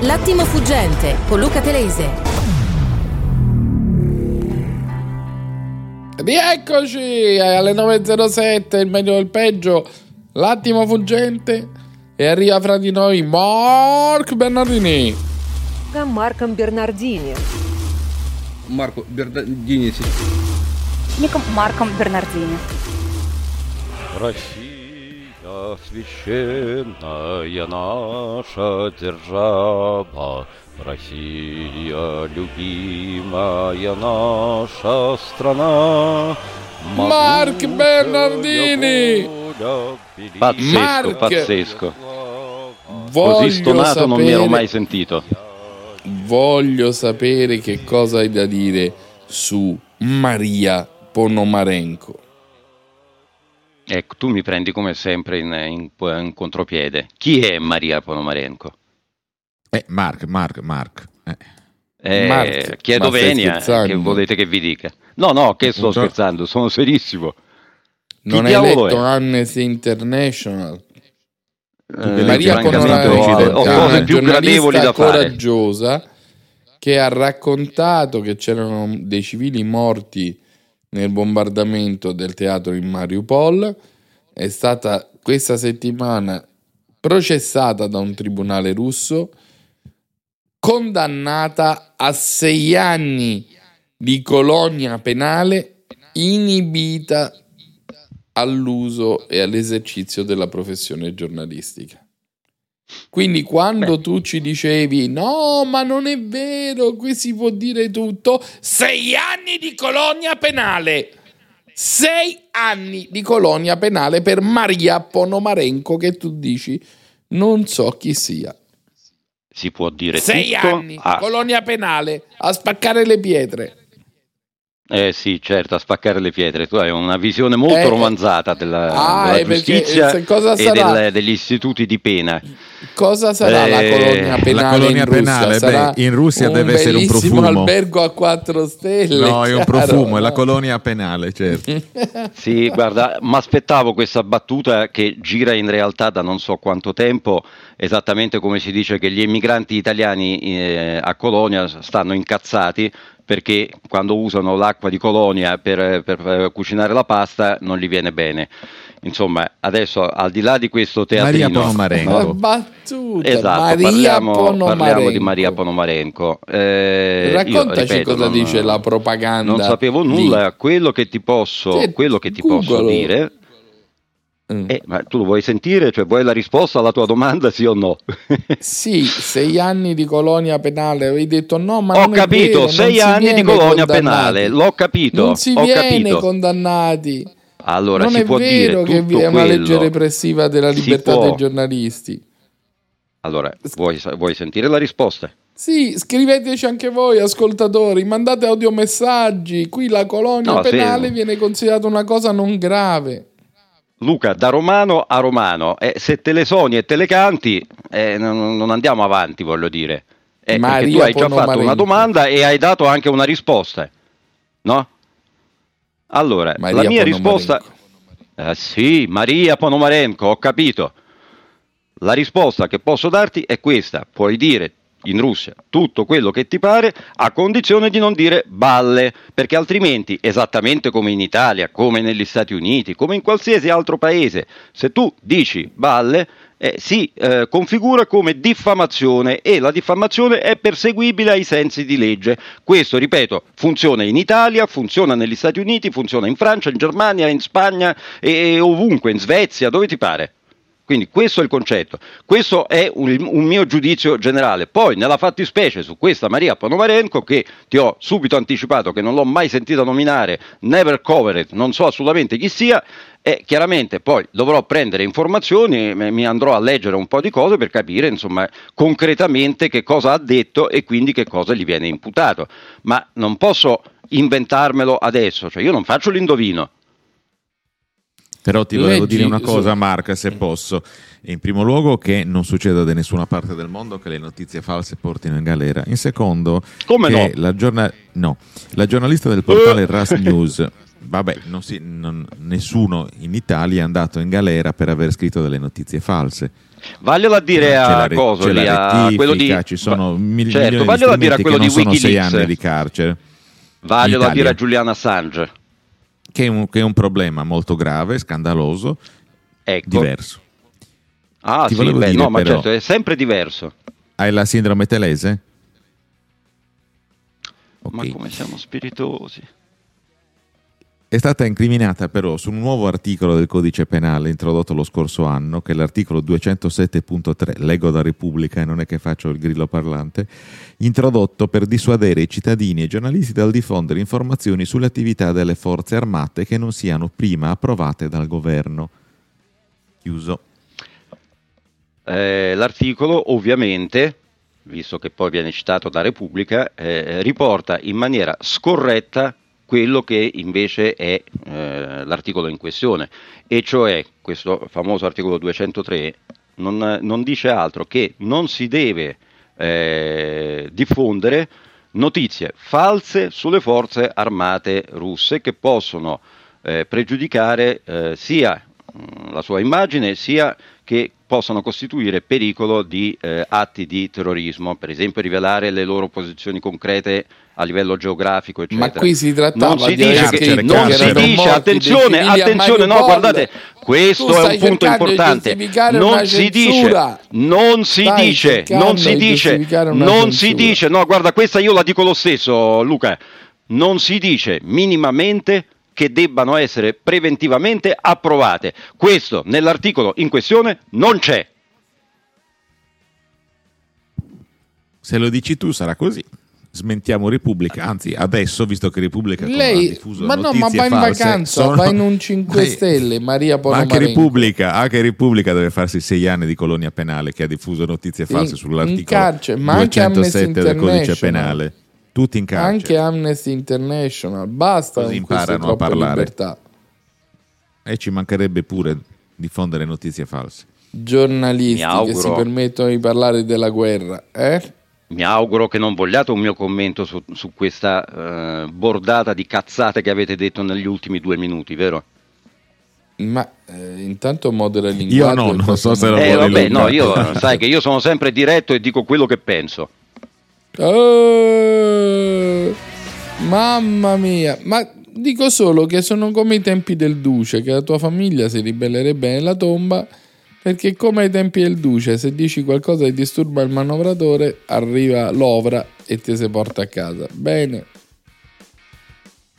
L'attimo fuggente con Luca Telese. Rieccoci alle 9.07, il meglio del peggio, l'attimo fuggente e arriva fra di noi Mark Bernardini. Марком Бернардини. Марко Бернардини. Ником Марком Бернардини. Россия священная наша держава, Россия любимая наша страна. Mark Bernardini! Pazzesco, Mark! pazzesco. Voglio Così stonato non mi ero sapere- mai sentito. Voglio sapere che cosa hai da dire su Maria Ponomarenko. Ecco, tu mi prendi come sempre in, in- in contropiede. Chi è Maria Ponomarenko? Eh, Mark, Mark, Mark. Eh. Eh, Mark, chiedo venia, che volete che vi dica? No, no, che sto Appunto. scherzando, sono serissimo. Non Chi hai letto è? Amnesty International? Eh, Maria Ponomarenko ho, ho è cose una più gradevoli giornalista da fare. coraggiosa che ha raccontato che c'erano dei civili morti nel bombardamento del teatro in Mariupol. È stata questa settimana processata da un tribunale russo, condannata a sei anni di colonia penale inibita all'uso e all'esercizio della professione giornalistica. Quindi quando tu ci dicevi no, ma non è vero, qui si può dire tutto, sei anni di colonia penale. Sei anni di colonia penale per Maria Ponomarenko che tu dici non so chi sia. Si può dire Sei tutto. anni, Ah, colonia penale, a spaccare le pietre. eh sì, certo, a spaccare le pietre. Tu hai una visione molto Eh, romanzata della, ah, della eh, perché, giustizia eh, cosa e del- degli istituti di pena. Cosa sarà la Eh, colonia la penale colonia in Russia? penale, Sarà beh, in Russia deve essere un bellissimo profumo. albergo a quattro stelle. No, è un chiaro, profumo, è la no? colonia penale, certo. Sì, guarda, mi aspettavo questa battuta che gira in realtà da non so quanto tempo, esattamente come si dice che gli emigranti italiani eh, a Colonia stanno incazzati perché quando usano l'acqua di Colonia per, per, eh, cucinare la pasta non gli viene bene. Insomma, adesso al di là di questo Maria teatrino... Ponomarenko. La battuta. Esatto, Maria parliamo, Ponomarenko. parliamo di Maria Ponomarenko. Eh, io, Raccontaci ripeto, cosa non- dice la propaganda. Non sapevo nulla, quello che ti posso, Sì, quello che ti posso dire Mm. eh, ma tu lo vuoi sentire? Cioè, vuoi la risposta alla tua domanda, sì o no? Sì, sei anni di colonia penale. Avevi detto no, ma Ho non è capito, vero, sei anni di colonia condannati. penale, l'ho capito, Non si ho viene capito. condannati. Allora, non si è può vero dire che vi è una legge repressiva della libertà può. dei giornalisti. Allora, vuoi, vuoi sentire la risposta? Sì, scriveteci anche voi, ascoltatori, mandate audiomessaggi. Qui la colonia No, penale viene considerata una cosa non grave. Luca, da romano a romano, eh, se te le sogni e te le canti, eh, non, non andiamo avanti, voglio dire. Eh, tu hai già fatto una domanda e hai dato anche una risposta, no? Allora, Maria la mia risposta... Eh, sì, Maria Ponomarenko, ho capito. La risposta che posso darti è questa, puoi dire in Russia tutto quello che ti pare a condizione di non dire balle, perché altrimenti, esattamente come in Italia, come negli Stati Uniti, come in qualsiasi altro paese, se tu dici balle, eh, si eh, configura come diffamazione e la diffamazione è perseguibile ai sensi di legge. Questo, ripeto, funziona in Italia, funziona negli Stati Uniti, funziona in Francia, in Germania, in Spagna e ovunque, in Svezia, dove ti pare. Quindi questo è il concetto, questo è un, un mio giudizio generale. Poi nella fattispecie su questa Maria Ponomarenko, che ti ho subito anticipato che non l'ho mai sentita nominare, never covered, non so assolutamente chi sia, e chiaramente poi dovrò prendere informazioni, me- mi andrò a leggere un po' di cose per capire insomma concretamente che cosa ha detto e quindi che cosa gli viene imputato. Ma non posso inventarmelo adesso, cioè io non faccio l'indovino. Però ti volevo Leggi dire una cosa, Mark, se posso. In primo luogo che non succeda da nessuna parte del mondo che le notizie false portino in galera. In secondo Come che no? La, giorna- no, la giornalista del portale Ras News vabbè, non si- non- nessuno in Italia è andato in galera per aver scritto delle notizie false. Vaglielo a dire a re- coso c'è lì, a quello di ci sono mil- certo, milioni di vaglielo a dire a quello che di sono sei Wikileaks. anni di carcere. Vaglielo in a dire a. Julian Assange. Che è, un, che è un problema molto grave, scandaloso, Ecco. diverso. Ah, Ti sì, beh, dire, no, ma però- certo, è sempre diverso. Hai la sindrome telese? Ma Ok. come siamo spiritosi. È stata incriminata però su un nuovo articolo del codice penale introdotto lo scorso anno, che è l'articolo 207.3, leggo da Repubblica e non è che faccio il grillo parlante, introdotto per dissuadere i cittadini e i giornalisti dal diffondere informazioni sulle attività delle forze armate che non siano prima approvate dal governo. Chiuso. Eh, l'articolo ovviamente, visto che poi viene citato da Repubblica, eh, riporta in maniera scorretta quello che invece è eh, l'articolo in questione, e cioè questo famoso articolo 203 non, non dice altro che non si deve eh, diffondere notizie false sulle forze armate russe che possono eh, pregiudicare eh, sia mh, la sua immagine sia che possano costituire pericolo di eh, atti di terrorismo, per esempio rivelare le loro posizioni concrete a livello geografico, eccetera. Ma qui si trattava non si di dice che non si dice attenzione, attenzione, no, guardate, questo è un punto importante. Non si dice, non si Stai dice, non si di dice, non si dice, no, guarda, questa io la dico lo stesso, Luca. Non si dice minimamente che debbano essere preventivamente approvate. Questo nell'articolo in questione non c'è. Se lo dici tu sarà così. Smentiamo Repubblica, anzi adesso, visto che Repubblica ha Lei, diffuso ma no, notizie ma va in false, vacanza, sono- va in un 5 Beh, Stelle, Maria Ma anche. Repubblica, anche Repubblica deve farsi sei anni di colonia penale che ha diffuso notizie false In- sull'articolo in carcere, ma anche Amnesty 207 del codice penale. Tutti in carcere. Anche Amnesty International, basta Così imparano a parlare. libertà. E ci mancherebbe pure diffondere notizie false. Giornalisti che si permettono di parlare della guerra, eh? Mi auguro che non vogliate un mio commento su, su questa eh, bordata di cazzate che avete detto negli ultimi due minuti, vero? Ma eh, intanto modera il linguaggio. Io no, non so se lo Eh, vabbè, no, io sai che io sono sempre diretto e dico quello che penso. Eh, mamma mia, ma dico solo che sono come i tempi del duce, che la tua famiglia si ribellerebbe nella tomba, perché come ai tempi del duce, se dici qualcosa che disturba il manovratore, arriva l'ovra e ti si porta a casa. Bene,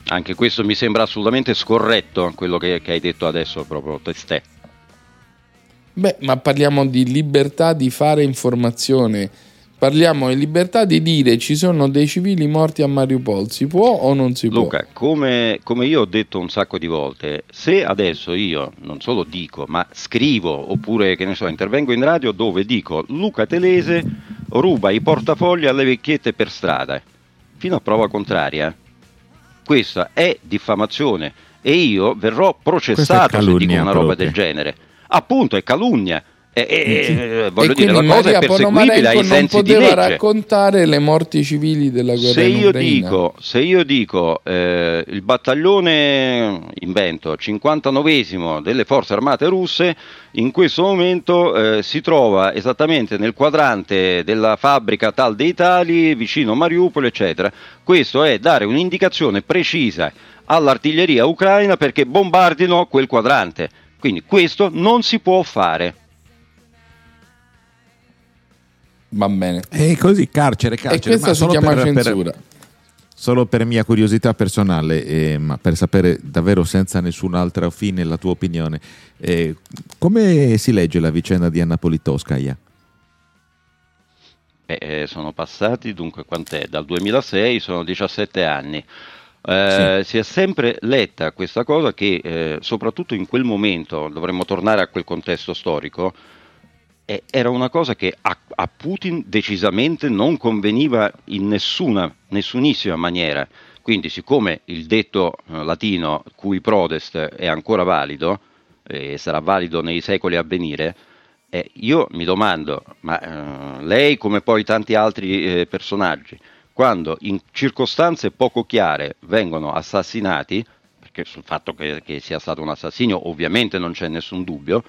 Anche questo mi sembra assolutamente scorretto, quello che, che hai detto adesso proprio testè. beh, ma parliamo di libertà di fare informazione. Parliamo di libertà di dire ci sono dei civili morti a Mariupol, si può o non si può? Luca, come, come io ho detto un sacco di volte, se adesso io non solo dico, ma scrivo oppure che ne so, intervengo in radio dove dico Luca Telese ruba i portafogli alle vecchiette per strada, fino a prova contraria, questa è diffamazione e io verrò processato se dico calunnia una roba proprio. del genere. Appunto, è calunnia. E, e- e- voglio e dire, la cosa è Maria perseguibile Ponomarenko ai non sensi di poteva legge. raccontare le morti civili della guerra Se io, dico, se io dico eh, il battaglione invento 59 delle forze armate russe in questo momento eh, si trova esattamente nel quadrante della fabbrica tal dei tali vicino Mariupol eccetera. Questo è dare un'indicazione precisa all'artiglieria ucraina perché bombardino quel quadrante. Quindi questo non si può fare Va bene. E così, carcere, E carcere. questa ma si solo chiama per- per- censura. Solo per mia curiosità personale, eh, ma per sapere davvero senza nessun'altra fine la tua opinione, eh, come si legge la vicenda di Anna Politkovskaya? Eh, eh, sono passati, dunque, quant'è? Dal 2006 sono 17 anni. Eh, Si è sempre letta questa cosa che, eh, soprattutto in quel momento, dovremmo tornare a quel contesto storico, era una cosa che a, a Putin decisamente non conveniva in nessuna, nessunissima maniera. Quindi, siccome il detto eh, latino cui prodest è ancora valido, e sarà valido nei secoli a venire, eh, io mi domando, ma eh, lei come poi tanti altri eh, personaggi, quando in circostanze poco chiare vengono assassinati, perché sul fatto che, che sia stato un assassinio ovviamente non c'è nessun dubbio.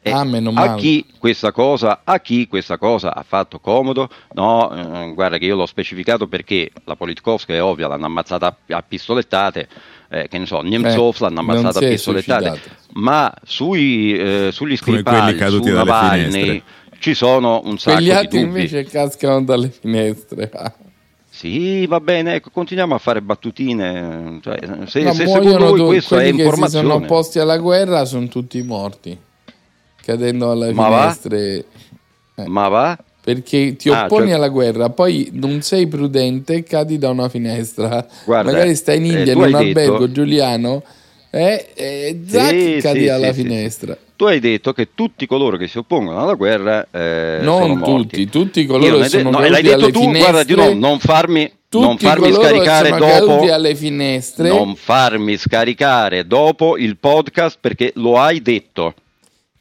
E Ah, meno a chi questa cosa, a chi questa cosa ha fatto comodo? No, eh, guarda che io l'ho specificato perché la Politkovska è ovvia, l'hanno ammazzata a, a pistolettate, eh, che ne so, Nemtsov Eh, l'hanno ammazzata a pistolettate, suicidato. ma sui, eh, sugli quelli caduti su Navalny, ci sono un sacco Quegli di altri dubbi. invece cascano dalle finestre. Sì, va bene, ecco, continuiamo a fare battutine. Cioè, se, se secondo voi questo è quelli che si sono informazione, opposti alla guerra sono tutti morti, cadendo dalle Ma va? finestre. ma va? Perché ti Ah, opponi cioè- alla guerra, poi non sei prudente e cadi da una finestra. Guarda, Magari stai in eh, India tu in un detto- albergo, Giuliano, e, e zac, Sì, cadi sì, dalla sì, finestra. Tu hai detto che tutti coloro che si oppongono alla guerra eh, sono non tutti, tutti coloro che hai de- sono no, l'hai detto tu, finestre. guarda di no, non farmi, tutti non farmi scaricare sono dopo, alle finestre. non farmi scaricare dopo il podcast perché lo hai detto.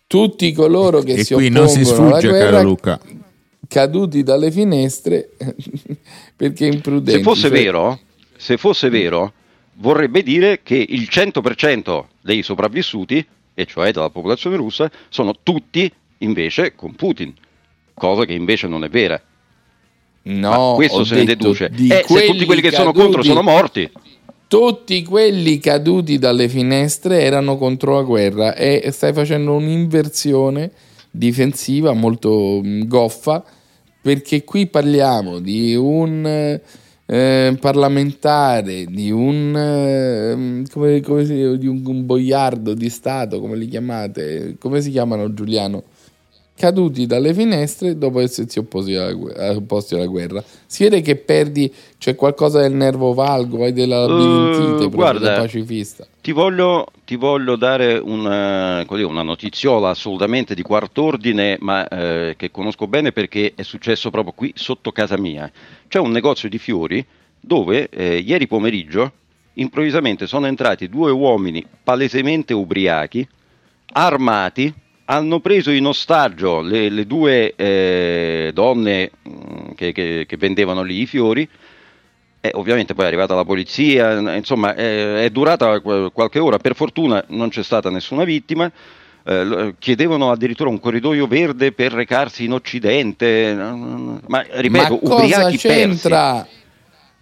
Tutti coloro che e si qui oppongono non si alla sfugge, guerra caro Luca. caduti dalle finestre perché imprudenti. Se fosse cioè- vero, se fosse vero, vorrebbe dire che il 100% dei sopravvissuti, e cioè della popolazione russa, sono tutti invece con Putin, cosa che invece non è vera. No, Ma questo se ne deduce. Eh, se tutti quelli che sono contro sono morti. Tutti quelli caduti dalle finestre erano contro la guerra e stai facendo un'inversione difensiva molto mh, goffa perché qui parliamo di un eh, parlamentare, di un, eh, come, come si- di un, un boiardo di Stato, come li chiamate? Come si chiamano Giuliano? Caduti dalle finestre dopo essersi opposti alla, gu- eh, opposti alla guerra. Si vede che perdi, c'è qualcosa del nervo valgo, hai della Eh, labirintite proprio guarda, da pacifista. Ti voglio, ti voglio dare una, così, una notiziola assolutamente di quarto ordine, ma eh, che conosco bene perché è successo proprio qui sotto casa mia. C'è un negozio di fiori dove eh, ieri pomeriggio improvvisamente sono entrati due uomini palesemente ubriachi, armati, hanno preso in ostaggio le, le due eh, donne mh, che, che- che vendevano lì i fiori. E ovviamente poi è arrivata la polizia, insomma è, è durata qu- qualche ora, per fortuna non c'è stata nessuna vittima. Eh, chiedevano addirittura un corridoio verde per recarsi in Occidente, ma ripeto, Ma cosa ubriachi persi.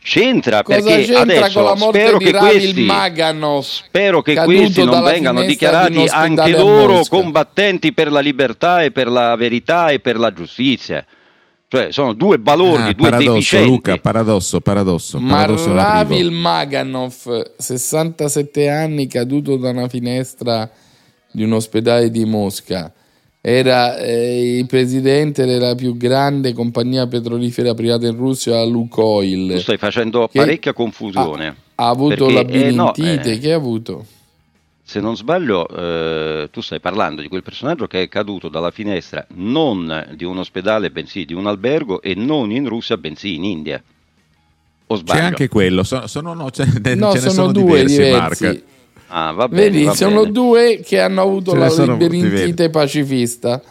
C'entra? Cosa perché c'entra adesso con la morte spero di che questi Maganov? spero che questi non vengano finestra di dichiarati anche loro combattenti per la libertà e per la verità e per la giustizia. Cioè sono due balordi, Ah, due paradosso, deficienti. Luca, paradosso, paradosso. Paradosso. Ravil Maganov, 67 anni, caduto da una finestra di un ospedale di Mosca, era eh, il presidente della più grande compagnia petrolifera privata in Russia, Lukoil. Tu stai facendo parecchia confusione. Ha avuto Perché, eh, no, labirintite, eh, che ha avuto? Se non sbaglio, eh, tu stai parlando di quel personaggio che è caduto dalla finestra non di un ospedale, bensì di un albergo e non in Russia, bensì in India. O C'è sbaglio? anche quello, sono, sono- no, ce, ce No, ne sono, sono due diversi, diversi. Mark. Ah, va bene, Vedi, va sono bene. due che hanno avuto Ce la labirintite pacifista.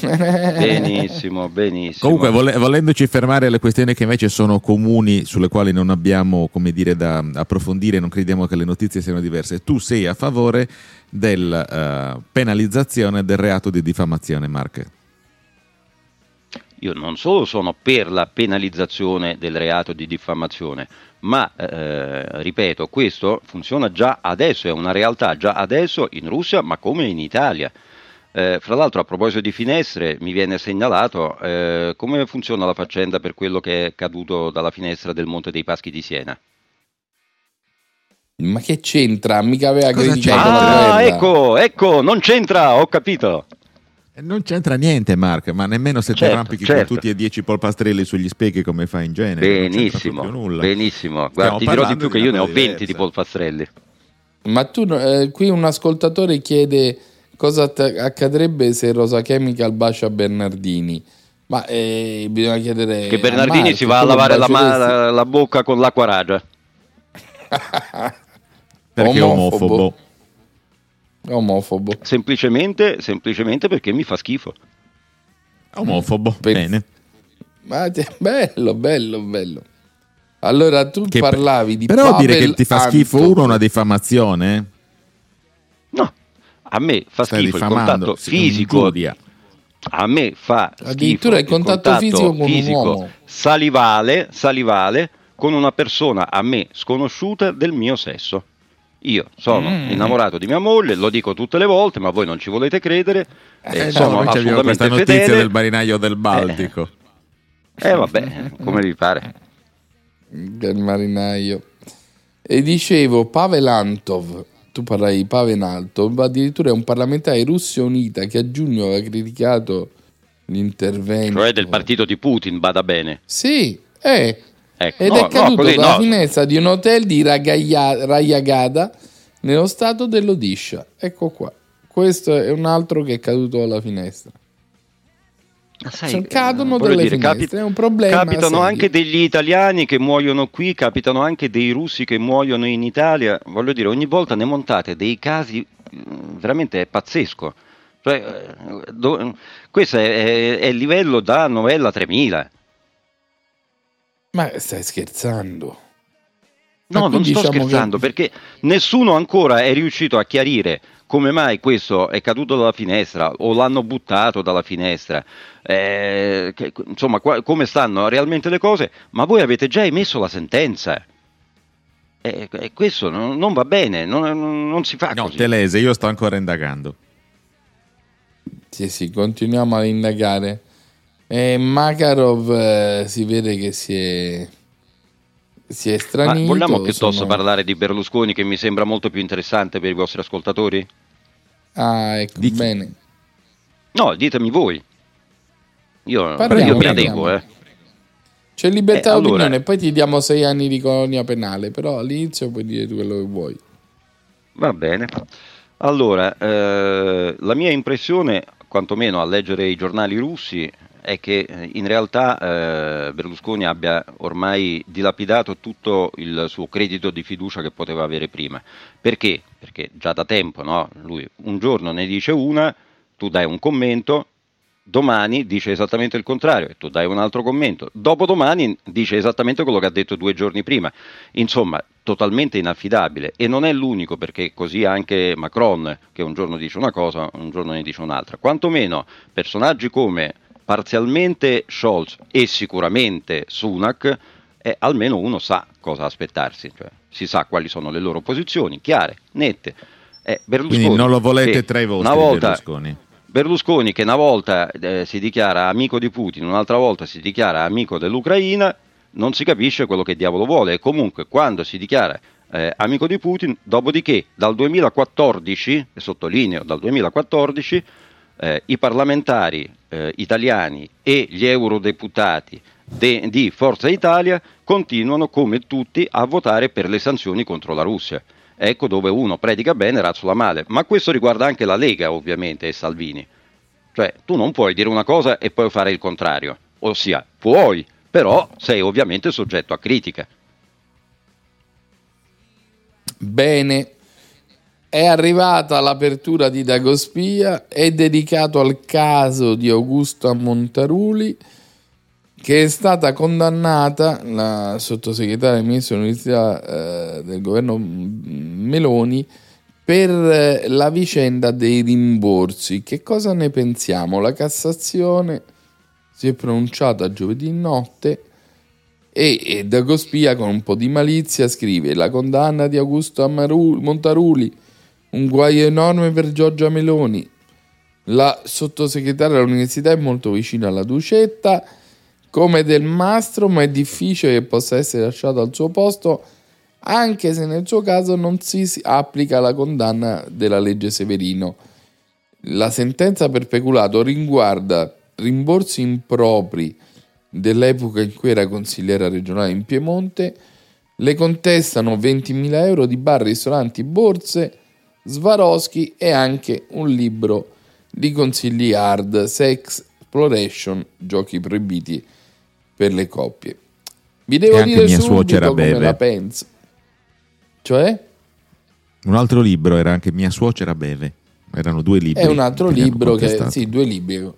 Benissimo, benissimo. Comunque, vole- volendoci fermare alle questioni che invece sono comuni, sulle quali non abbiamo, come dire, da approfondire, non crediamo che le notizie siano diverse. Tu sei a favore della eh, penalizzazione del reato di diffamazione, Mark? Io non solo sono per la penalizzazione del reato di diffamazione, ma eh, ripeto, questo funziona già adesso, è una realtà già adesso in Russia, ma come in Italia. Eh, fra l'altro, a proposito di finestre, mi viene segnalato eh, come funziona la faccenda per quello che è caduto dalla finestra del Monte dei Paschi di Siena. Ma che c'entra? Mica aveva Cosa criticato c'entra? Ah, ecco, ecco, non c'entra, ho capito. Eh, Non c'entra niente, Mark, ma nemmeno se ti Certo, arrampichi certo. con tutti e dieci polpastrelli sugli specchi come fai in genere. Benissimo, benissimo. Guarda, ti dirò di più di che io ne ho cosa 20 di diversa. polpastrelli. Ma tu, eh, qui un ascoltatore chiede cosa att- accadrebbe se Rosa Chemical bacia Bernardini. Ma eh, bisogna chiedere. Che Bernardini Marco, si va a lavare la, ma- la bocca con l'acqua ragia. Perché è Omofobo. omofobo. Omofobo. Semplicemente, semplicemente perché mi fa schifo. Omofobo, Per- bene. Ma te- bello, bello, bello. Allora tu Che- parlavi di Però dire Pavel che ti fa schifo Antov. uno è una diffamazione? No, a me fa Stai schifo il contatto fisico. A me fa Addirittura schifo il contatto fisico con un fisico uomo. salivale, salivale con una persona a me sconosciuta del mio sesso. Io sono Mm. innamorato di mia moglie, lo dico tutte le volte, ma voi non ci volete credere. Eh, eh, no, sono abbiamo questa assolutamente notizia fedele. del marinaio del Baltico. Eh vabbè, come vi pare. del marinaio. E dicevo, Pavel Antov, tu parlai di Pavel Antov, addirittura è un parlamentare Russia Unita che a giugno aveva criticato l'intervento. Cioè del partito di Putin, vada bene. Sì, eh, Ecco, ed no, è no, caduto così dalla no. finestra di un hotel di Ragaya- Rayagada nello stato dell'Odisha. Ecco qua. Questo è un altro che è caduto dalla finestra. Sai, Cioè, cadono eh, dalle dire, finestre, è un problema Capitano serio. anche degli italiani che muoiono qui, capitano anche dei russi che muoiono in Italia. Voglio dire, ogni volta ne montate dei casi eh, veramente è pazzesco. Cioè, eh, do- questo è, è- è il livello da novella 3000. Ma stai scherzando? No, non sto diciamo che- scherzando perché nessuno ancora è riuscito a chiarire come mai questo è caduto dalla finestra o l'hanno buttato dalla finestra, eh, che- insomma qua- come stanno realmente le cose, ma voi avete già emesso la sentenza. E, e questo non, non va bene, non, non- non si fa No, così. Telese, io sto ancora indagando. Sì, sì, continuiamo a indagare. E Makarov eh, si vede che si è, si è Ma stranito. vogliamo piuttosto insomma. parlare di Berlusconi che mi sembra molto più interessante per i vostri ascoltatori? Ah, ecco, Di bene. No, ditemi voi. Io, Parliamo, io mi parliamo. adeguo, eh. C'è libertà Eh, allora- d'opinione, poi ti diamo sei anni di colonia penale, però all'inizio puoi dire quello che vuoi. Va bene. Allora, eh, la mia impressione, quantomeno a leggere i giornali russi, è che eh, in realtà eh, Berlusconi abbia ormai dilapidato tutto il suo credito di fiducia che poteva avere prima. Perché? Perché già da tempo, no? Lui un giorno ne dice una, tu dai un commento, domani dice esattamente il contrario e tu dai un altro commento, dopodomani dice esattamente quello che ha detto due giorni prima. Insomma, totalmente inaffidabile e non è l'unico perché così anche Macron che un giorno dice una cosa, un giorno ne dice un'altra. Quantomeno personaggi come parzialmente Scholz e sicuramente Sunak, eh, almeno uno sa cosa aspettarsi, cioè si sa quali sono le loro posizioni, chiare, nette. Eh, Berlusconi, Quindi non lo volete tra i vostri, volta, Berlusconi. Berlusconi che una volta eh, si dichiara amico di Putin, un'altra volta si dichiara amico dell'Ucraina, non si capisce quello che diavolo vuole e comunque quando si dichiara eh, amico di Putin, dopodiché dal 2014, e sottolineo dal 2014, eh, i parlamentari eh, italiani e gli eurodeputati de- di Forza Italia continuano come tutti a votare per le sanzioni contro la Russia. Ecco dove uno predica bene e razzola male, ma questo riguarda anche la Lega ovviamente e Salvini. Cioè tu non puoi dire una cosa e poi fare il contrario, ossia puoi, però sei ovviamente soggetto a critica. Bene, è arrivata l'apertura di Dagospia, è dedicato al caso di Augusta Montaruli, che è stata condannata, la sottosegretaria ministro dell'Università eh, del governo Meloni, per eh, la vicenda dei rimborsi. Che cosa ne pensiamo? La Cassazione si è pronunciata giovedì notte e, e Dagospia con un po' di malizia scrive la condanna di Augusto Amaru- Montaruli, un guaio enorme per Giorgia Meloni. La sottosegretaria dell'università è molto vicina alla Ducetta, come del mastro, ma è difficile che possa essere lasciato al suo posto, anche se nel suo caso non si applica la condanna della legge Severino. La sentenza per peculato riguarda rimborsi impropri dell'epoca in cui era consigliera regionale in Piemonte, le contestano 20.000 euro di bar, ristoranti, borse, Swarovski e anche un libro di consigli hard, sex, exploration, giochi proibiti per le coppie. Vi devo E anche dire mia suocera come beve. la penso. Cioè? Un altro libro era anche Mia suocera beve. Erano due libri. È un altro che libro che... Sì, due libri.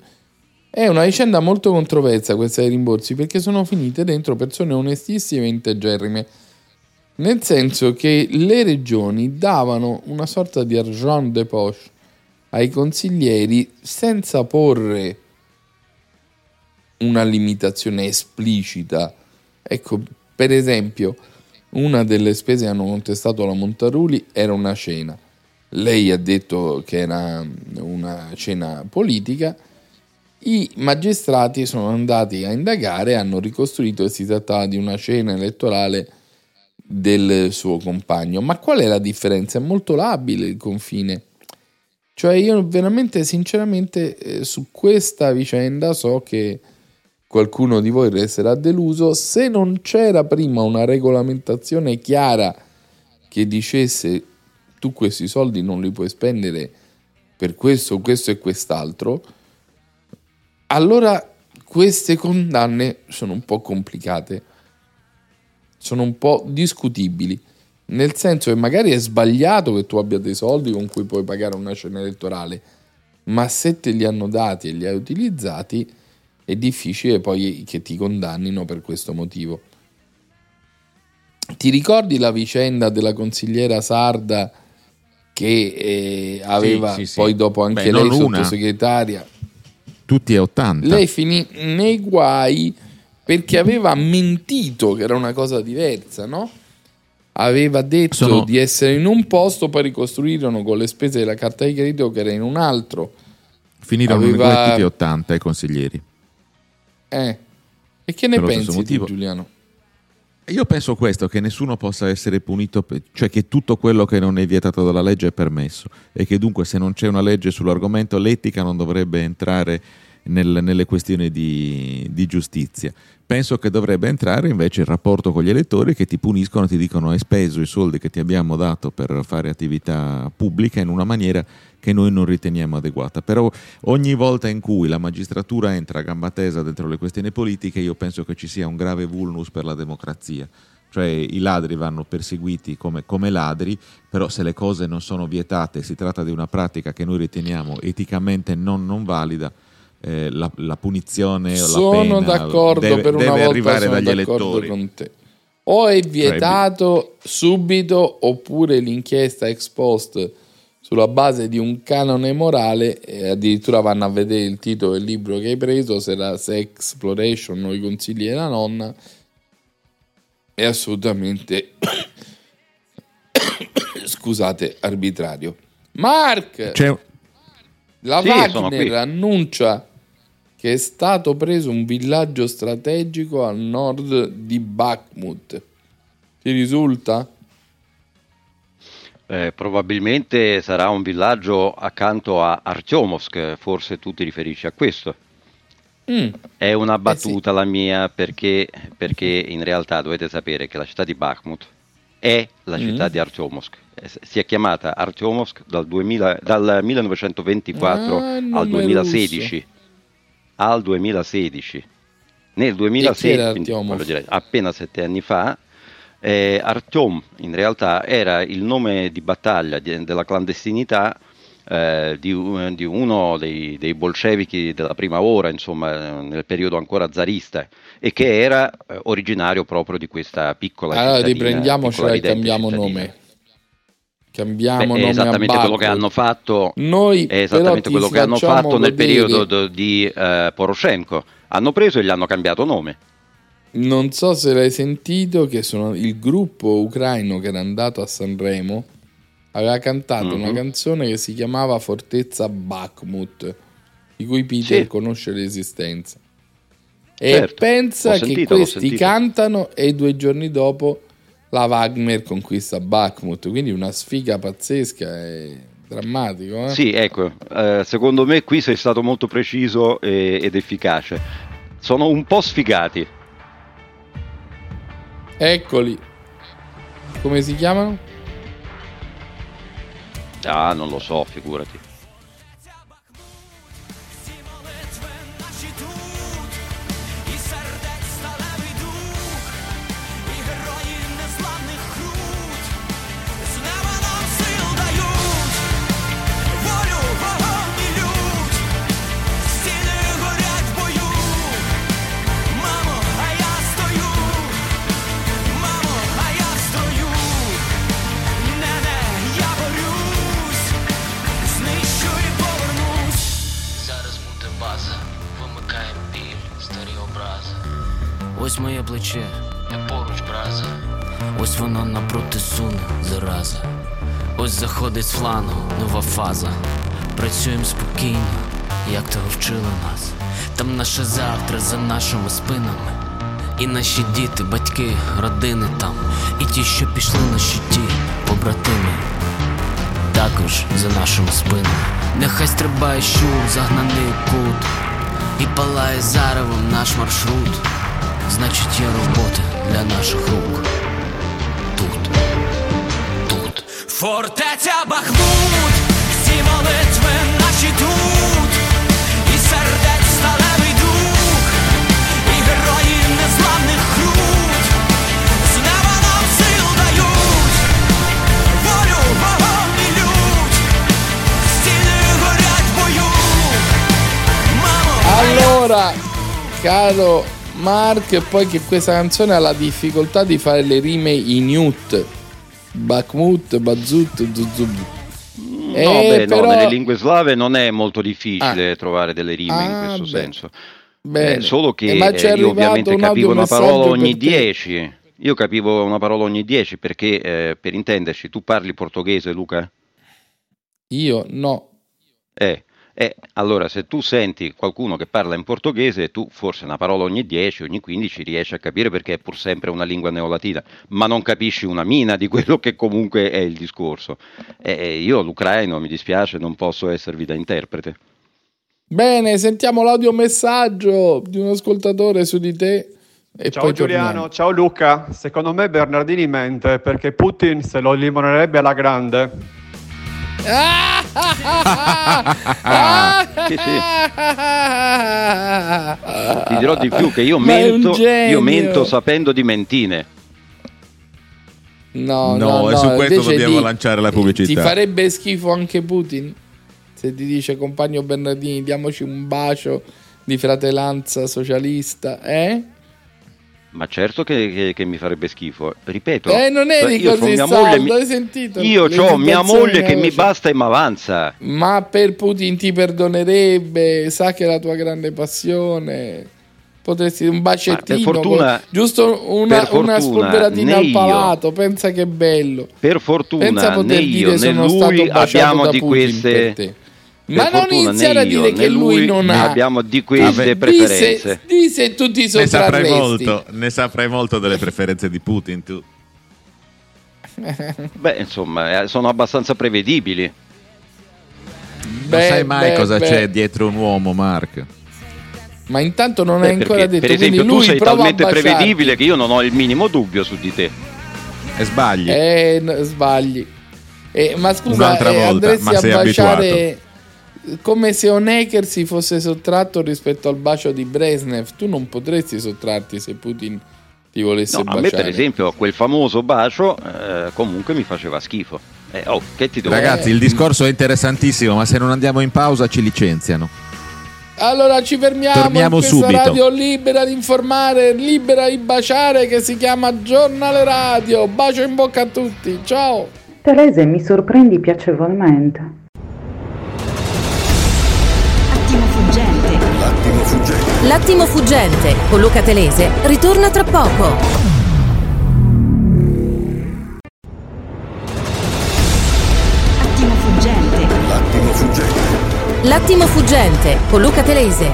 È una vicenda molto controversa questa dei rimborsi perché sono finite dentro persone onestissime e integerrime. Nel senso che le regioni davano una sorta di argent de poche ai consiglieri senza porre una limitazione esplicita. Ecco, per esempio, una delle spese che hanno contestato la Montaruli era una cena. Lei ha detto che era una cena politica. I magistrati sono andati a indagare e hanno ricostruito che si trattava di una cena elettorale del suo compagno. Ma qual è la differenza? È molto labile il confine. Cioè io veramente, sinceramente, eh, su questa vicenda so che qualcuno di voi resterà deluso se non c'era prima una regolamentazione chiara che dicesse tu questi soldi non li puoi spendere per questo, questo e quest'altro, allora queste condanne sono un po' complicate, sono un po' discutibili, nel senso che magari è sbagliato che tu abbia dei soldi con cui puoi pagare una cena elettorale, ma se te li hanno dati e li hai utilizzati, è difficile poi che ti condannino per questo motivo. Ti ricordi la vicenda della consigliera sarda che eh, aveva sì, sì. poi dopo anche Beh, lei una. sottosegretaria? Tutti e 80. Lei finì nei guai perché aveva mentito che era una cosa diversa, no? Aveva detto Sono- di essere in un posto, poi ricostruirono con le spese della carta di credito che era in un altro. Finirono aveva- e 80 i consiglieri. Eh. E che ne Per pensi tu, motivo. Giuliano? Io penso questo, che nessuno possa essere punito, cioè che tutto quello che non è vietato dalla legge è permesso e che dunque se non c'è una legge sull'argomento l'etica non dovrebbe entrare nel- nelle questioni di, di giustizia. Penso che dovrebbe entrare invece il rapporto con gli elettori che ti puniscono, ti dicono hai speso i soldi che ti abbiamo dato per fare attività pubblica in una maniera che noi non riteniamo adeguata. Però ogni volta in cui la magistratura entra a gamba tesa dentro le questioni politiche, io penso che ci sia un grave vulnus per la democrazia. Cioè i ladri vanno perseguiti come, come ladri, però se le cose non sono vietate, si tratta di una pratica che noi riteniamo eticamente non, non valida, eh, la, la punizione o la Sono pena d'accordo deve, per una deve volta arrivare sono dagli elettori. con te. O è vietato subito oppure l'inchiesta ex post sulla base di un canone morale e addirittura vanno a vedere il titolo del libro che hai preso se la sex exploration o i consigli della nonna è assolutamente scusate arbitrario Mark C'è, la Sì, sono Wagner annuncia che è stato preso un villaggio strategico al nord di Bakhmut. Ti risulta? Eh, probabilmente sarà un villaggio accanto a Artyomovsk, forse tu ti riferisci a questo. Mm. È una sì. battuta la mia perché, perché in realtà dovete sapere che la città di Bakhmut è la Mm. città di Artyomovsk. Eh, Si è chiamata Artyomovsk dal, 2000 dal 1924 Ah, al nome 2016. Al 2016. Nel 2016, era quindi, Artyomov? voglio dire, appena sette anni fa, eh, Artyom in realtà era il nome di battaglia di- della clandestinità eh, di, di uno dei, dei bolscevichi della prima ora, insomma, nel periodo ancora zarista, e che era eh, originario proprio di questa piccola Allora cittadina, riprendiamocela e cambiamo cittadina. nome. Cambiamo Beh, nome è esattamente quello che hanno fatto Noi è esattamente quello che hanno fatto nel vedere- periodo do- di eh, Poroshenko. Hanno preso e gli hanno cambiato nome. Non so se l'hai sentito che sono il gruppo ucraino che era andato a Sanremo aveva cantato Mhm. una canzone che si chiamava Fortezza Bakhmut, di cui Peter Sì. conosce l'esistenza. E Certo, pensa che sentito, questi cantano e due giorni dopo la Wagner conquista Bakhmut, quindi una sfiga pazzesca e drammatico. Eh? Sì, ecco, eh, secondo me qui sei stato molto preciso e- ed efficace. Sono un po' sfigati. Eccoli. Come si chiamano? Ah, non lo so, figurati. Плече, я поруч браза. Ось воно напроти суне, зараза. Ось заходить з флангу, нова фаза. Працюємо спокійно, як того вчили нас. Там наше завтра за нашими спинами. І наші діти, батьки, родини там, і ті, що пішли на щиті, побратими також за нашими спинами. Нехай стрибає щур, загнаний кут, і палає заревом наш маршрут. Значить, є робота для наших рук. Тут, тут. Фортеця Бахмут, всі молитви наші тут, і сердець сталевий дух, і герої незламних крут, з неба нам сил дають, волю, вогонь і лють, стіни горять в бою. Мамо, Allora, caro Mark, e poi che questa canzone ha la difficoltà di fare le rime in Ut. Bakhmut, Bazut, Zuzub. No, Eh, beh, no, però- nelle lingue slave non è molto difficile trovare delle rime in Ah, questo beh. senso. Eh, solo che Eh, io ovviamente un capivo una parola ogni per te. 10. Io capivo una parola ogni 10 perché, eh, per intenderci, tu parli portoghese, Luca? Io no. Eh, eh, allora se tu senti qualcuno che parla in portoghese, tu forse una parola ogni 10, ogni 15 riesci a capire perché è pur sempre una lingua neolatina, ma non capisci una mina di quello che comunque è il discorso. Eh, io l'ucraino, mi dispiace, non posso esservi da interprete. Bene, sentiamo l'audiomessaggio di un ascoltatore su di te. E Ciao poi Giuliano, torniamo. ciao Luca. Secondo me Bernardini mente perché Putin se lo limonerebbe alla grande. Sì, sì. Ti dirò di più che io Ma mento, io mento sapendo di mentine. No, No, no, e no, su questo invece dobbiamo di- lanciare la Ti pubblicità. farebbe schifo anche Putin? Se ti dice compagno Bernardini, diamoci un bacio di fratellanza socialista, eh? Ma certo che, che- che mi farebbe schifo. Ripeto, Eh, non eri io c'ho così mia saldo, moglie, hai sentito? Io ho mia moglie che mi basta e mi avanza. Ma per Putin ti perdonerebbe, sa che è la tua grande passione. Potresti un bacettino, per fortuna- con- giusto una, per una fortuna spolveratina al io- palato. Pensa che bello. Per Pensa fortuna poter né io né lui abbiamo di queste Ma non fortuna iniziare a dire che lui non ne ha. abbiamo di queste preferenze. Di se, di se tu ti Ne saprai molto, ne saprai molto delle preferenze di Putin tu. Beh, insomma, eh, sono abbastanza prevedibili. Non Beh, sai mai beh, cosa beh. c'è dietro un uomo, Mark. Ma intanto non hai ancora detto. per esempio, tu lui sei talmente prevedibile che io non ho il minimo dubbio su di te. E sbagli. Eh, no, sbagli. Eh, ma scusa, Un'altra eh, volta, andresti ma a sei baciare come se Honecker si fosse sottratto rispetto al bacio di Brezhnev. Tu non potresti sottrarti se Putin ti volesse No, a baciare. me, per esempio, quel famoso bacio eh, comunque mi faceva schifo. Eh, oh, che ti devo Ragazzi, Eh. il discorso è interessantissimo, ma se non andiamo in pausa ci licenziano. Allora ci fermiamo Torniamo in questa subito. radio libera di informare, libera di baciare che si chiama Giornale Radio. Bacio in bocca a tutti. Ciao. Terese, mi sorprendi piacevolmente. L'attimo fuggente con Luca Telese ritorna tra poco. Attimo fuggente. L'attimo fuggente. L'attimo fuggente con Luca Telese.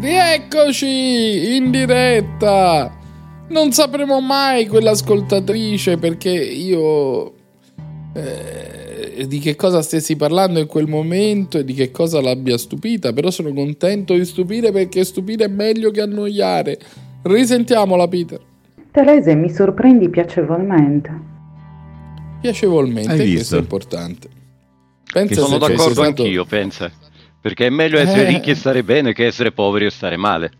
Rieccoci in diretta. Non sapremo mai quell'ascoltatrice perché io eh, di che cosa stessi parlando in quel momento e di che cosa l'abbia stupita, però sono contento di stupire perché stupire è meglio che annoiare. Risentiamola Peter. Terese, mi sorprendi piacevolmente. Piacevolmente, Hai questo visto? è importante. Pensa Sono d'accordo stato- anch'io, pensa. Perché è meglio essere Eh. ricchi e stare bene che essere poveri e stare male.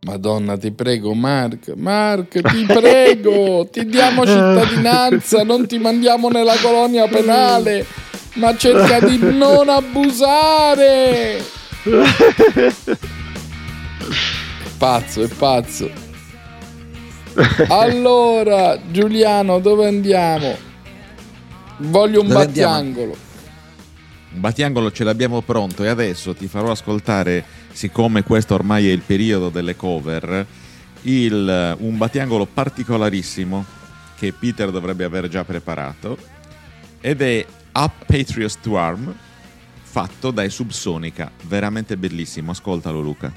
Madonna, ti prego, Mark. Mark, ti prego, ti diamo cittadinanza, non ti mandiamo nella colonia penale, ma cerca di non abusare. Pazzo, è pazzo. Allora, Giuliano, dove andiamo? Voglio un Dove andiamo? battiangolo. Un battiangolo ce l'abbiamo pronto e adesso ti farò ascoltare, siccome questo ormai è il periodo delle cover, il- un battiangolo particolarissimo che Peter dovrebbe aver già preparato ed è Up Patriots to Arm fatto dai Subsonica, veramente bellissimo, ascoltalo Luca.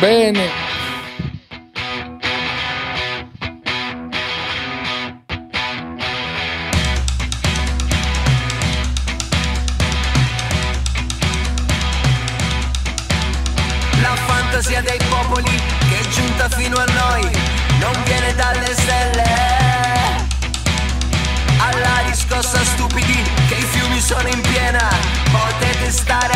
Bene. estar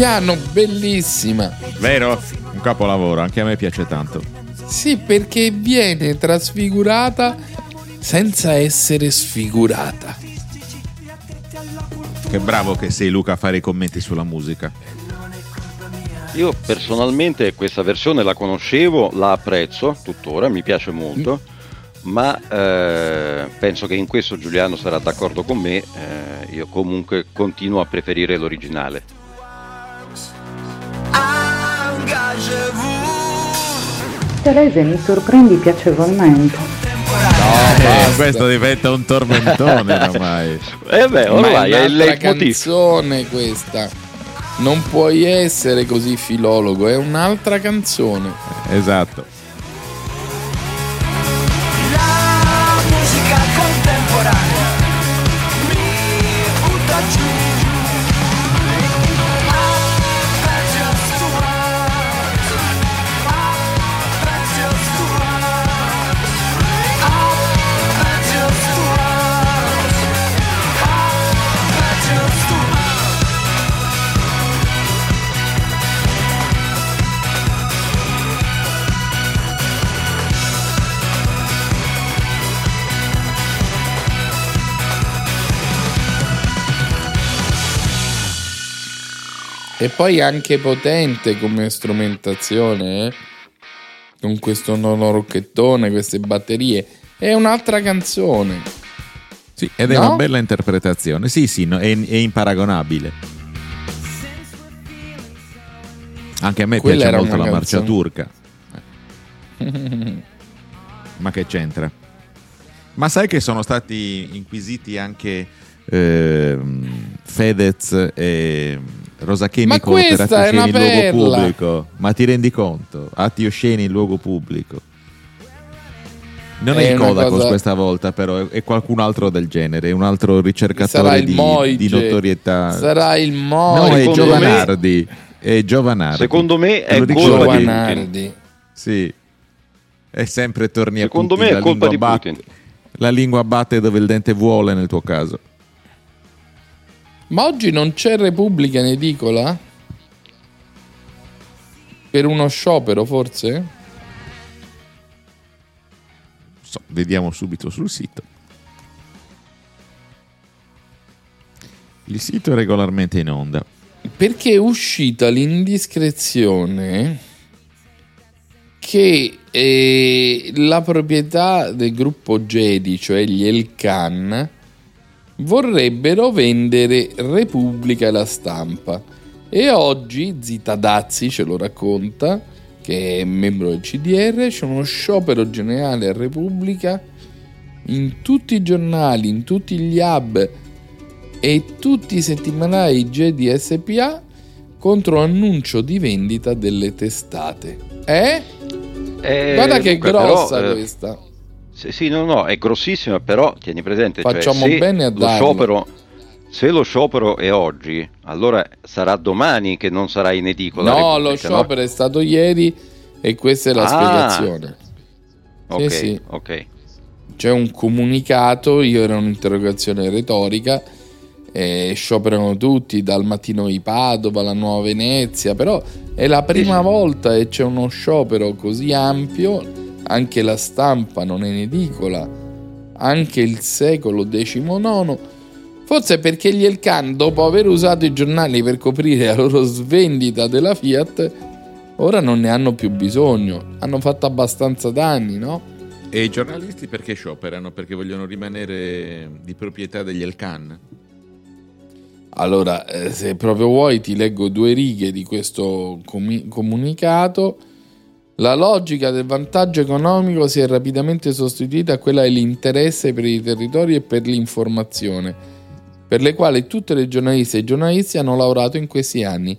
Giuliano, bellissima! Vero? Un capolavoro, anche a me piace tanto. Sì, perché viene trasfigurata senza essere sfigurata. Che bravo che sei Luca a fare i commenti sulla musica. Io personalmente questa versione la conoscevo, la apprezzo tuttora, mi piace molto, ma eh, penso che in questo Giuliano sarà d'accordo con me, eh, io comunque continuo a preferire l'originale. Terese, mi sorprendi piacevolmente. Eh, questo diventa un tormentone ormai. Eh beh, Ma ormai è è il canzone questa. Non puoi essere così filologo, è un'altra canzone. Esatto. E poi anche potente come strumentazione, eh? con questo nono rocchettone, queste batterie. È un'altra canzone. Sì, ed è No? una bella interpretazione. Sì, sì, no, è, è imparagonabile. Anche a me Quella piace molto la marcia canzone. turca. Ma che c'entra? Ma sai che sono stati inquisiti anche ehm, Fedez e Rosa Chemico è una in luogo perla. pubblico? Ma ti rendi conto? Atti osceni in luogo pubblico. Non è, È il Kodakos cosa- questa volta, però, è, è qualcun altro del genere, è un altro ricercatore di, di notorietà. Sarà il no, Moige. è Secondo me- Giovanardi. È Giovanardi. Secondo me è colpa di Giovanardi. Sì. E sempre torni Secondo a Putin, me è colpa di batte- Putin. La lingua batte dove il dente vuole nel tuo caso. Ma oggi non c'è Repubblica in edicola? Per uno sciopero, forse? So, vediamo subito sul sito. Il sito è regolarmente in onda. Perché è uscita l'indiscrezione che eh, la proprietà del gruppo Jedi, cioè gli Elkan, vorrebbero vendere Repubblica e la stampa. E oggi Zita Dazzi ce lo racconta, che è membro del CDR, c'è uno sciopero generale a Repubblica in tutti i giornali, in tutti gli hub e tutti i settimanali Jedi SPA contro annuncio di vendita delle testate. Eh? Eh, Guarda che grossa però, eh, questa. Sì, sì, no, no, è grossissima, però tieni presente, cioè, Facciamo se bene a lo darlo. sciopero, se lo sciopero è oggi, allora sarà domani che non sarà in edicola. No, lo sciopero è stato ieri e questa è la Ah. spiegazione. Ok, Sì, sì. ok. C'è un comunicato, io era un'interrogazione retorica, eh, scioperano tutti, dal mattino di Padova alla Nuova Venezia, però è la prima volta e c'è uno sciopero così ampio, anche la stampa non è in edicola, anche il secolo XIX, forse perché gli Elkan, dopo aver usato i giornali per coprire la loro svendita della Fiat, ora non ne hanno più bisogno, hanno fatto abbastanza danni, no? E i giornalisti perché scioperano? Perché vogliono rimanere di proprietà degli Elkan? Allora, eh, se proprio vuoi, ti leggo due righe di questo comunicato. La logica del vantaggio economico si è rapidamente sostituita a quella dell'interesse per i territori e per l'informazione, per le quali tutte le giornaliste e i giornalisti hanno lavorato in questi anni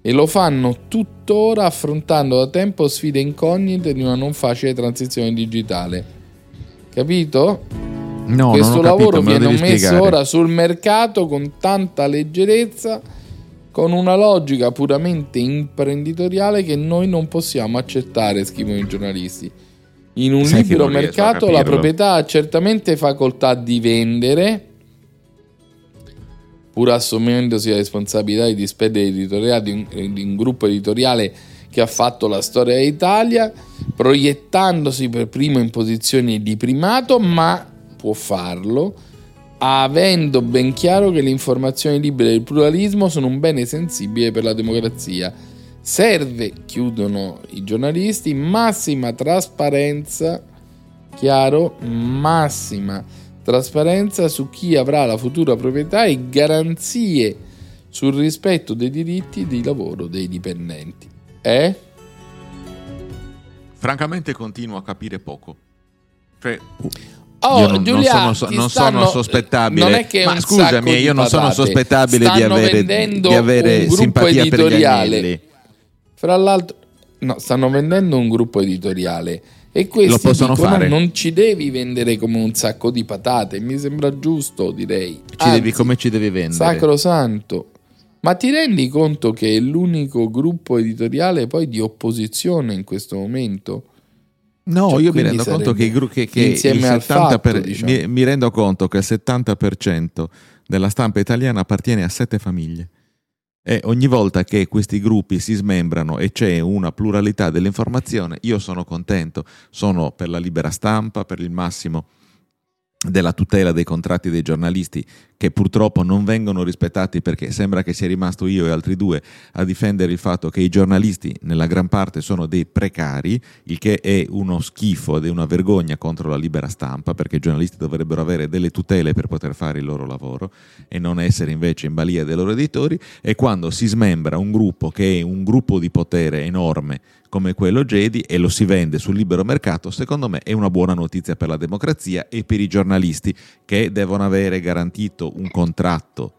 e lo fanno tuttora affrontando da tempo sfide incognite di una non facile transizione digitale. Capito? No, Questo capito, lavoro lo viene messo ora sul mercato con tanta leggerezza, con una logica puramente imprenditoriale che noi non possiamo accettare, scrivono i giornalisti. In un Sai libero mercato la proprietà ha certamente facoltà di vendere, pur assumendosi la responsabilità di disperdere editoriali di un, di un gruppo editoriale che ha fatto la storia d'Italia, proiettandosi per primo in posizioni di primato, ma può farlo avendo ben chiaro che le informazioni libere e il pluralismo sono un bene sensibile per la democrazia. Serve, chiudono i giornalisti, massima trasparenza, chiaro, massima trasparenza su chi avrà la futura proprietà e garanzie sul rispetto dei diritti di lavoro dei dipendenti. Eh? Francamente continuo a capire poco. Cioè, Oh, io non, Giulia, non sono, non stanno- sono sospettabile. non è che Ma scusami, io non sono sospettabile di avere, di avere simpatia per gli editoriale. agnelli. Fra l'altro, no, stanno vendendo un gruppo editoriale e questi Lo possono dicono fare. non ci devi vendere come un sacco di patate, mi sembra giusto, direi. Ci devi, come ci devi vendere? Sacrosanto. Ma ti rendi conto che è l'unico gruppo editoriale poi di opposizione in questo momento? No, Cioè, io mi rendo conto che, gru- che- che il al 70 fatto, per- diciamo. mi, mi rendo conto che il 70% della stampa italiana appartiene a sette famiglie. E ogni volta che questi gruppi si smembrano e c'è una pluralità dell'informazione, io sono contento. Sono per la libera stampa, per il massimo della tutela dei contratti dei giornalisti che purtroppo non vengono rispettati perché sembra che sia rimasto io e altri due a difendere il fatto che i giornalisti nella gran parte sono dei precari, il che è uno schifo ed è una vergogna contro la libera stampa perché i giornalisti dovrebbero avere delle tutele per poter fare il loro lavoro e non essere invece in balia dei loro editori. E quando si smembra un gruppo che è un gruppo di potere enorme come quello Jedi e lo si vende sul libero mercato, secondo me è una buona notizia per la democrazia e per i giornalisti che devono avere garantito un contratto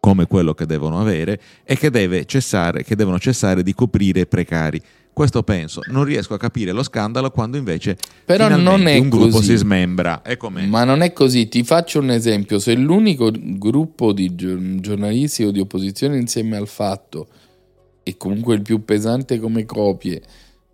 come quello che devono avere e che, deve cessare, che devono cessare di coprire precari Questo penso. Non riesco a capire lo scandalo quando invece Però non è un gruppo così. si smembra. Ma non è così, ti faccio un esempio, se l'unico gruppo di gio- giornalisti o di opposizione insieme al fatto, e comunque il più pesante come copie,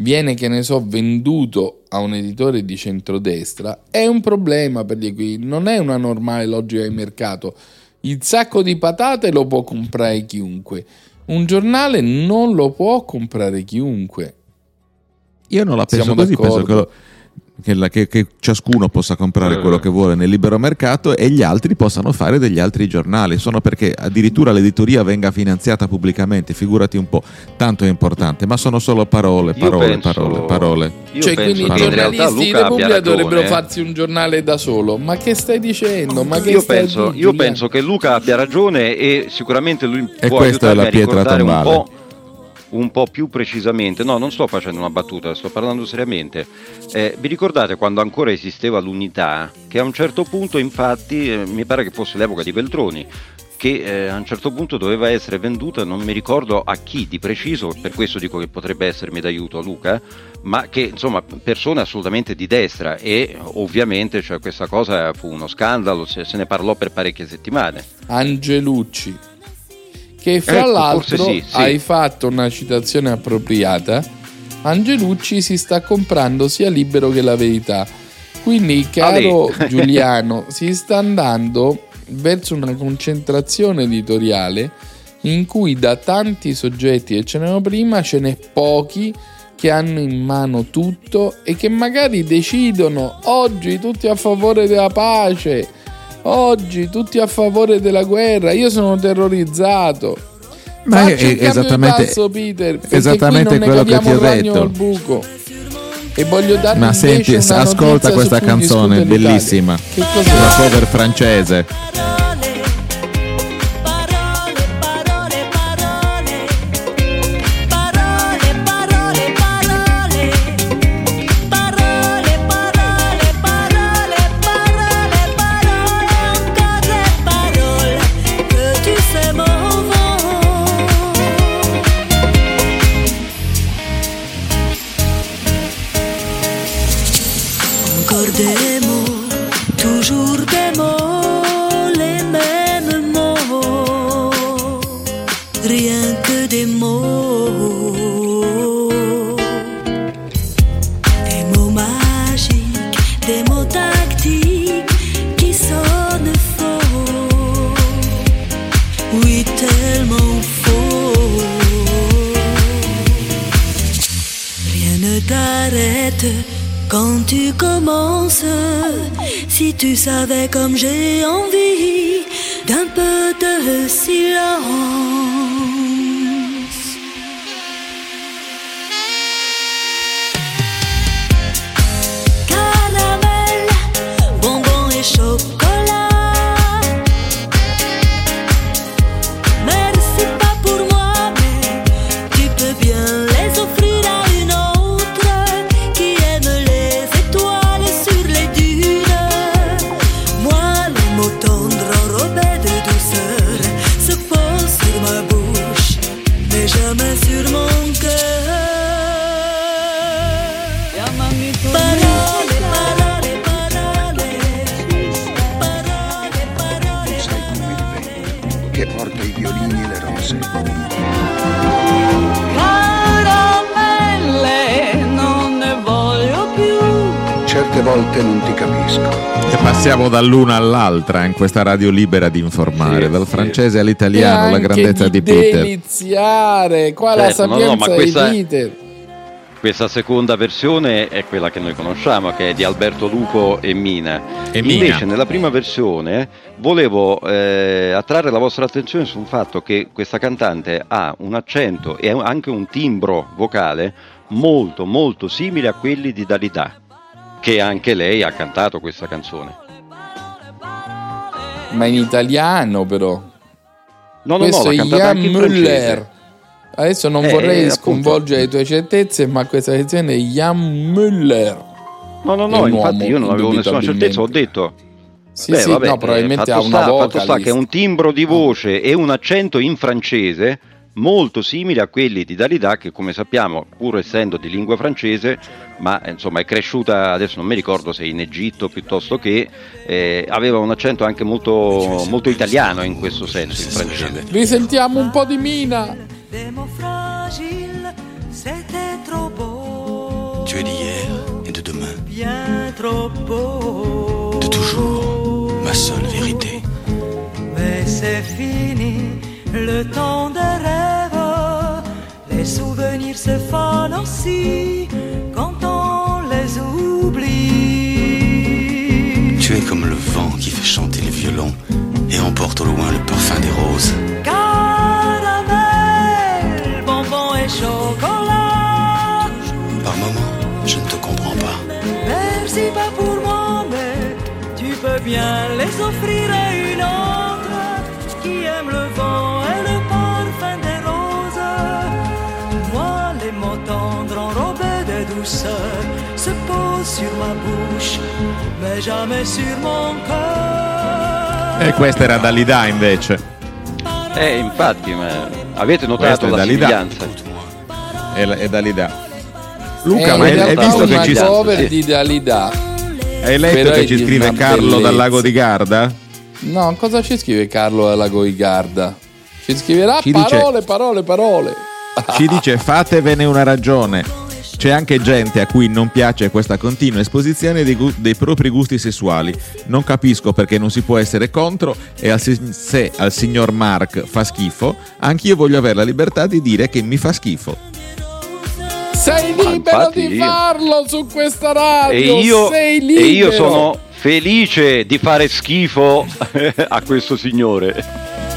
viene, che ne so, venduto a un editore di centrodestra, è un problema per gli equilibri, non è una normale logica di mercato. Il sacco di patate lo può comprare chiunque, un giornale non lo può comprare chiunque. Io non la penso Siamo così, penso d'accordo. che, lo- che la- che- che ciascuno possa comprare Eh. quello che vuole nel libero mercato e gli altri possano fare degli altri giornali. Sono perché addirittura l'editoria venga finanziata pubblicamente, figurati un po', tanto è importante, ma sono solo parole, parole, penso- parole, parole. Io cioè, quindi i giornalisti di Repubblica dovrebbero farsi un giornale da solo. Ma che stai dicendo? Ma che Io stai penso, di- io penso che Luca abbia ragione e sicuramente lui E può questa è aiutarmi la a pietra ricordare un tombale. po', un po' più precisamente. No, non sto facendo una battuta, sto parlando seriamente. Eh, vi ricordate quando ancora esisteva l'unità? Che a un certo punto, infatti, eh, mi pare che fosse l'epoca di Veltroni, che eh, a un certo punto doveva essere venduta, non mi ricordo a chi di preciso, per questo dico che potrebbe essermi d'aiuto Luca, ma che insomma persone assolutamente di destra e ovviamente cioè, questa cosa fu uno scandalo, se, se ne parlò per parecchie settimane. Angelucci. Che fra Ecco, l'altro sì, sì. hai fatto una citazione appropriata. Angelucci si sta comprando sia libero che la verità. Quindi, caro. Giuliano, si sta andando verso una concentrazione editoriale in cui da tanti soggetti che ce n'erano prima ce n'è pochi che hanno in mano tutto e che magari decidono oggi tutti a favore della pace, oggi tutti a favore della guerra. Io sono terrorizzato. Ma Faccio è- esattamente- passo, Peter, esattamente quello che ti ho detto. E voglio darvi Ma senti, ascolta questa canzone, bellissima. Che cos'è? Una cover francese. Oui, tellement faux. Rien ne t'arrête quand tu commences. Si tu savais comme j'ai envie d'un peu de silence. All'altra in questa radio libera di informare, Sì, dal sì. francese all'italiano, la grandezza di, di Peter. deliziare. Qua la Certo, no, no, sapienza ma questa di Peter. Questa seconda versione è quella che noi conosciamo, che è di Alberto Lupo e Mina. E Mina. Invece, nella prima versione volevo eh, attrarre la vostra attenzione sul fatto che questa cantante ha un accento e anche un timbro vocale molto, molto simile a quelli di Dalida, che anche lei ha cantato questa canzone. Ma in italiano, però. No, no, Questo no, è Jan Müller. francese. Adesso non Eh, vorrei appunto. sconvolgere le tue certezze, ma questa lezione è Jan Müller. No, no, no, infatti uomo, io non avevo nessuna certezza, ho detto Sì, Beh, sì, vabbè, no, eh, probabilmente fatto ha una sta, fatto sta che un timbro di voce e un accento in francese molto simili a quelli di Dalida che come sappiamo pur essendo di lingua francese ma insomma è cresciuta adesso non mi ricordo se in Egitto piuttosto che eh, aveva un accento anche molto, molto italiano in questo senso in francese Risentiamo un po' di Mina. Tu es d'hier et de demain, Bien trop beau. de toujours, ma seule vérité. Mais c'est fini, le temps des rêves. Les souvenirs se fanent aussi quand on les oublie. Tu es comme le vent qui fait chanter le violon et emporte au loin le parfum des roses. Caramel, bonbon et chocolat. Par moments, je ne te comprends pas. Merci pas pour moi, mais tu peux bien les offrir sur ma bouche, mais jamais sur mon cœur. E questa era Dalida invece. eh infatti ma avete notato la Dalida. somiglianza È, è Dalida. Luca, È ma hai, hai realtà visto che ci cover sì. di Dalida. hai letto Però che ci di scrive Carlo dal bellezza. lago di Garda? No, cosa ci scrive Carlo dalla Goigarda? Ci scriverà Ci dice- parole, parole, parole. Ci dice fatevene una ragione. C'è anche gente a cui non piace questa continua esposizione dei, gu- dei propri gusti sessuali. Non capisco perché non si può essere contro e al si- se al signor Mark fa schifo, anch'io voglio avere la libertà di dire che mi fa schifo. Sei Ma libero di io- farlo su questa radio. e io, sei e libero. io sono felice di fare schifo a questo signore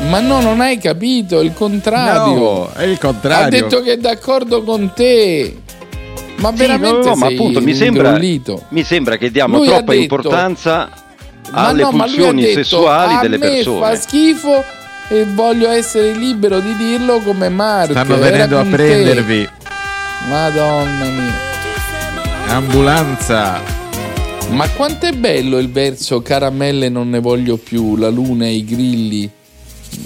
Ma no, non hai capito, il contrario. No, è il ha contrario. detto che è d'accordo con te. Ma Sì, veramente no, no, ma appunto mi sembra, mi sembra che diamo Lui troppa detto- importanza alle no, pulsioni detto, sessuali delle persone. fa schifo e voglio essere libero di dirlo come Mark. Stanno venendo a con te. prendervi. Madonna mia. Ambulanza. Ma quanto è bello il verso caramelle non ne voglio più, la luna e i grilli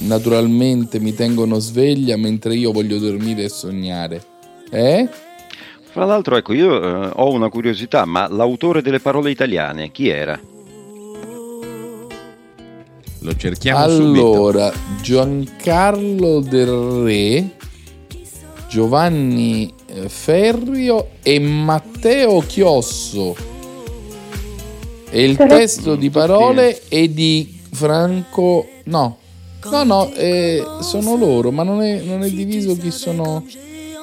naturalmente mi tengono sveglia mentre io voglio dormire e sognare. Eh? Fra l'altro, ecco, io eh, ho una curiosità, ma l'autore delle parole italiane chi era? Lo cerchiamo subito. Allora, Giancarlo Del Re, Giovanni eh, Ferrio e Matteo Chiosso. E il Però- testo di parole è di Franco... No, no, no, eh, sono loro, ma non è, non è diviso chi sono...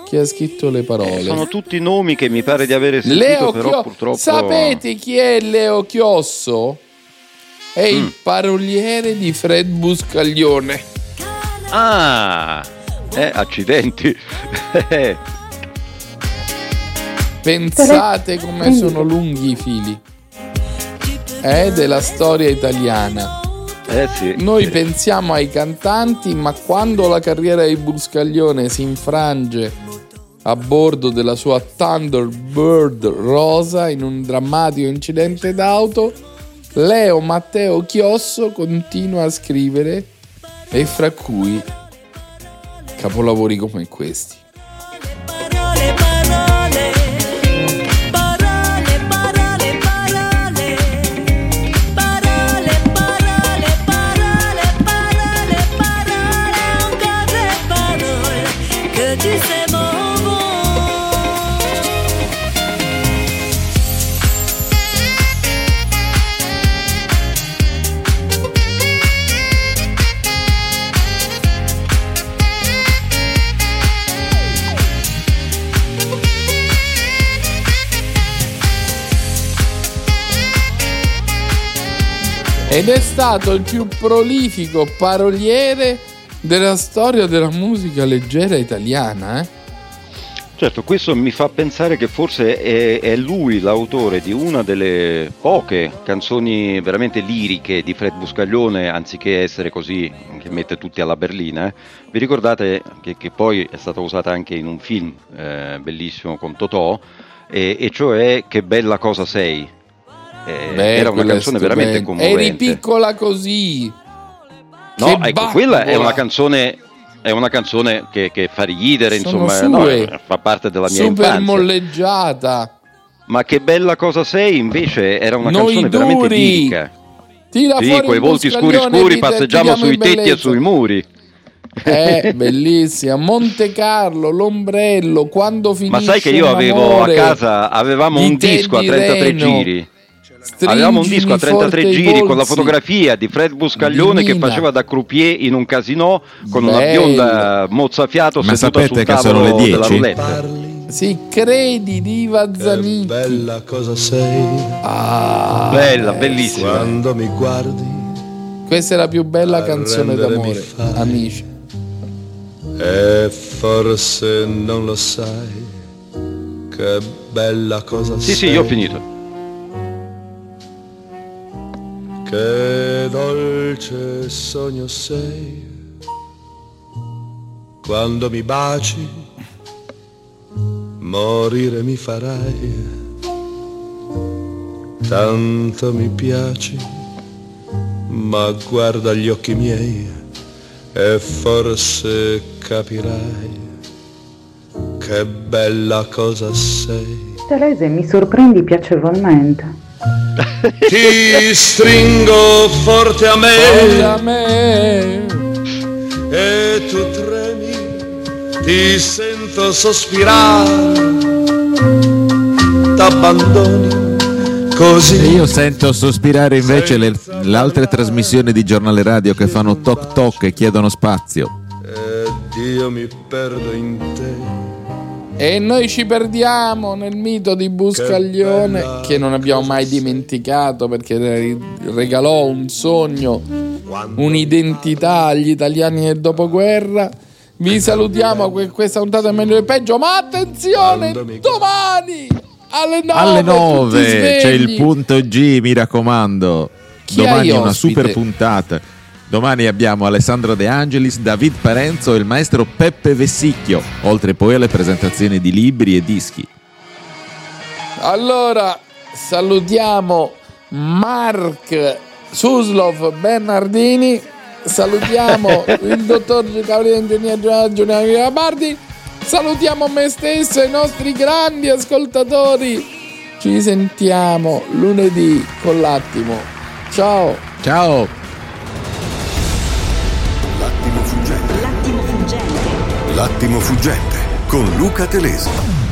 Chi ha scritto le parole. Sono tutti nomi che mi pare di avere sentito, Leo però Chio- purtroppo... Sapete chi è Leo Chiosso? È Mm. il paroliere di Fred Buscaglione. Ah, eh, accidenti. Pensate come sono lunghi i fili. È della storia italiana. eh sì. Noi pensiamo ai cantanti, ma quando la carriera di Buscaglione si infrange a bordo della sua Thunderbird rosa in un drammatico incidente d'auto, Leo Matteo Chiosso continua a scrivere e fra cui capolavori come questi. Ed è stato il più prolifico paroliere della storia della musica leggera italiana, eh? Certo, questo mi fa pensare che forse è, è lui l'autore di una delle poche canzoni veramente liriche di Fred Buscaglione, anziché essere così che mette tutti alla berlina. eh. Vi ricordate che, che poi è stata usata anche in un film eh, bellissimo con Totò, e, e cioè Che bella cosa sei. Eh, Beh, era una canzone veramente commovente. Eri piccola così. No, Che ecco, bambola! quella è una canzone è una canzone che, che fa ridere, Sono insomma, no, fa parte della mia Super infanzia. molleggiata. Ma che bella cosa sei, invece, era una Noi canzone veramente duri. lirica. Tira Sì, fuori quei volti scuri scuri passeggiamo sui tetti e sui muri. Eh, bellissima. Monte Carlo, l'ombrello, quando finisce Ma sai che io avevo a casa, avevamo un disco a Teddy 33 Reno. giri. Avevamo un disco a 33 Stringimi giri con la fotografia di Fred Buscaglione Di che faceva da croupier in un casino con una Bello. bionda mozzafiato Ma sapete sul che sono le della 10? roulette. Sì, credi di Vazzanicchi. Bella cosa sei Ah, Bella, bellissima. quando mi guardi Questa è la più bella canzone d'amore, fai. amici. e forse non lo sai che bella cosa Sì, sei. sì, io ho finito. Che dolce sogno sei quando mi baci, morire mi farai. Tanto mi piaci, ma guarda gli occhi miei e forse capirai che bella cosa sei. Telese, mi sorprendi piacevolmente. Ti stringo forte a Forse a me me. e tu tremi, ti sento sospirare, t'abbandoni E così. io sento sospirare invece le, le altre trasmissioni di giornale radio che fanno toc toc e chiedono spazio. Ed io mi perdo in te. E noi ci perdiamo nel mito di Buscaglione che non abbiamo mai dimenticato perché re- regalò un sogno, un'identità agli italiani del dopoguerra. Vi salutiamo, que- questa puntata è meglio e peggio, ma attenzione, domani alle 9, Alle tutti 9 c'è il punto G, mi raccomando. Chi Domani è una super puntata. Domani abbiamo Alessandro De Angelis, David Parenzo e il maestro Peppe Vessicchio, oltre poi alle presentazioni di libri e dischi. Allora, salutiamo Mark Suslov Bernardini, salutiamo il dottor Cavaliere Ingegner Giuliano Gabardi, salutiamo me stesso e i nostri grandi ascoltatori. Ci sentiamo lunedì con l'attimo. Ciao. Ciao. L'attimo fuggente con Luca Telesi.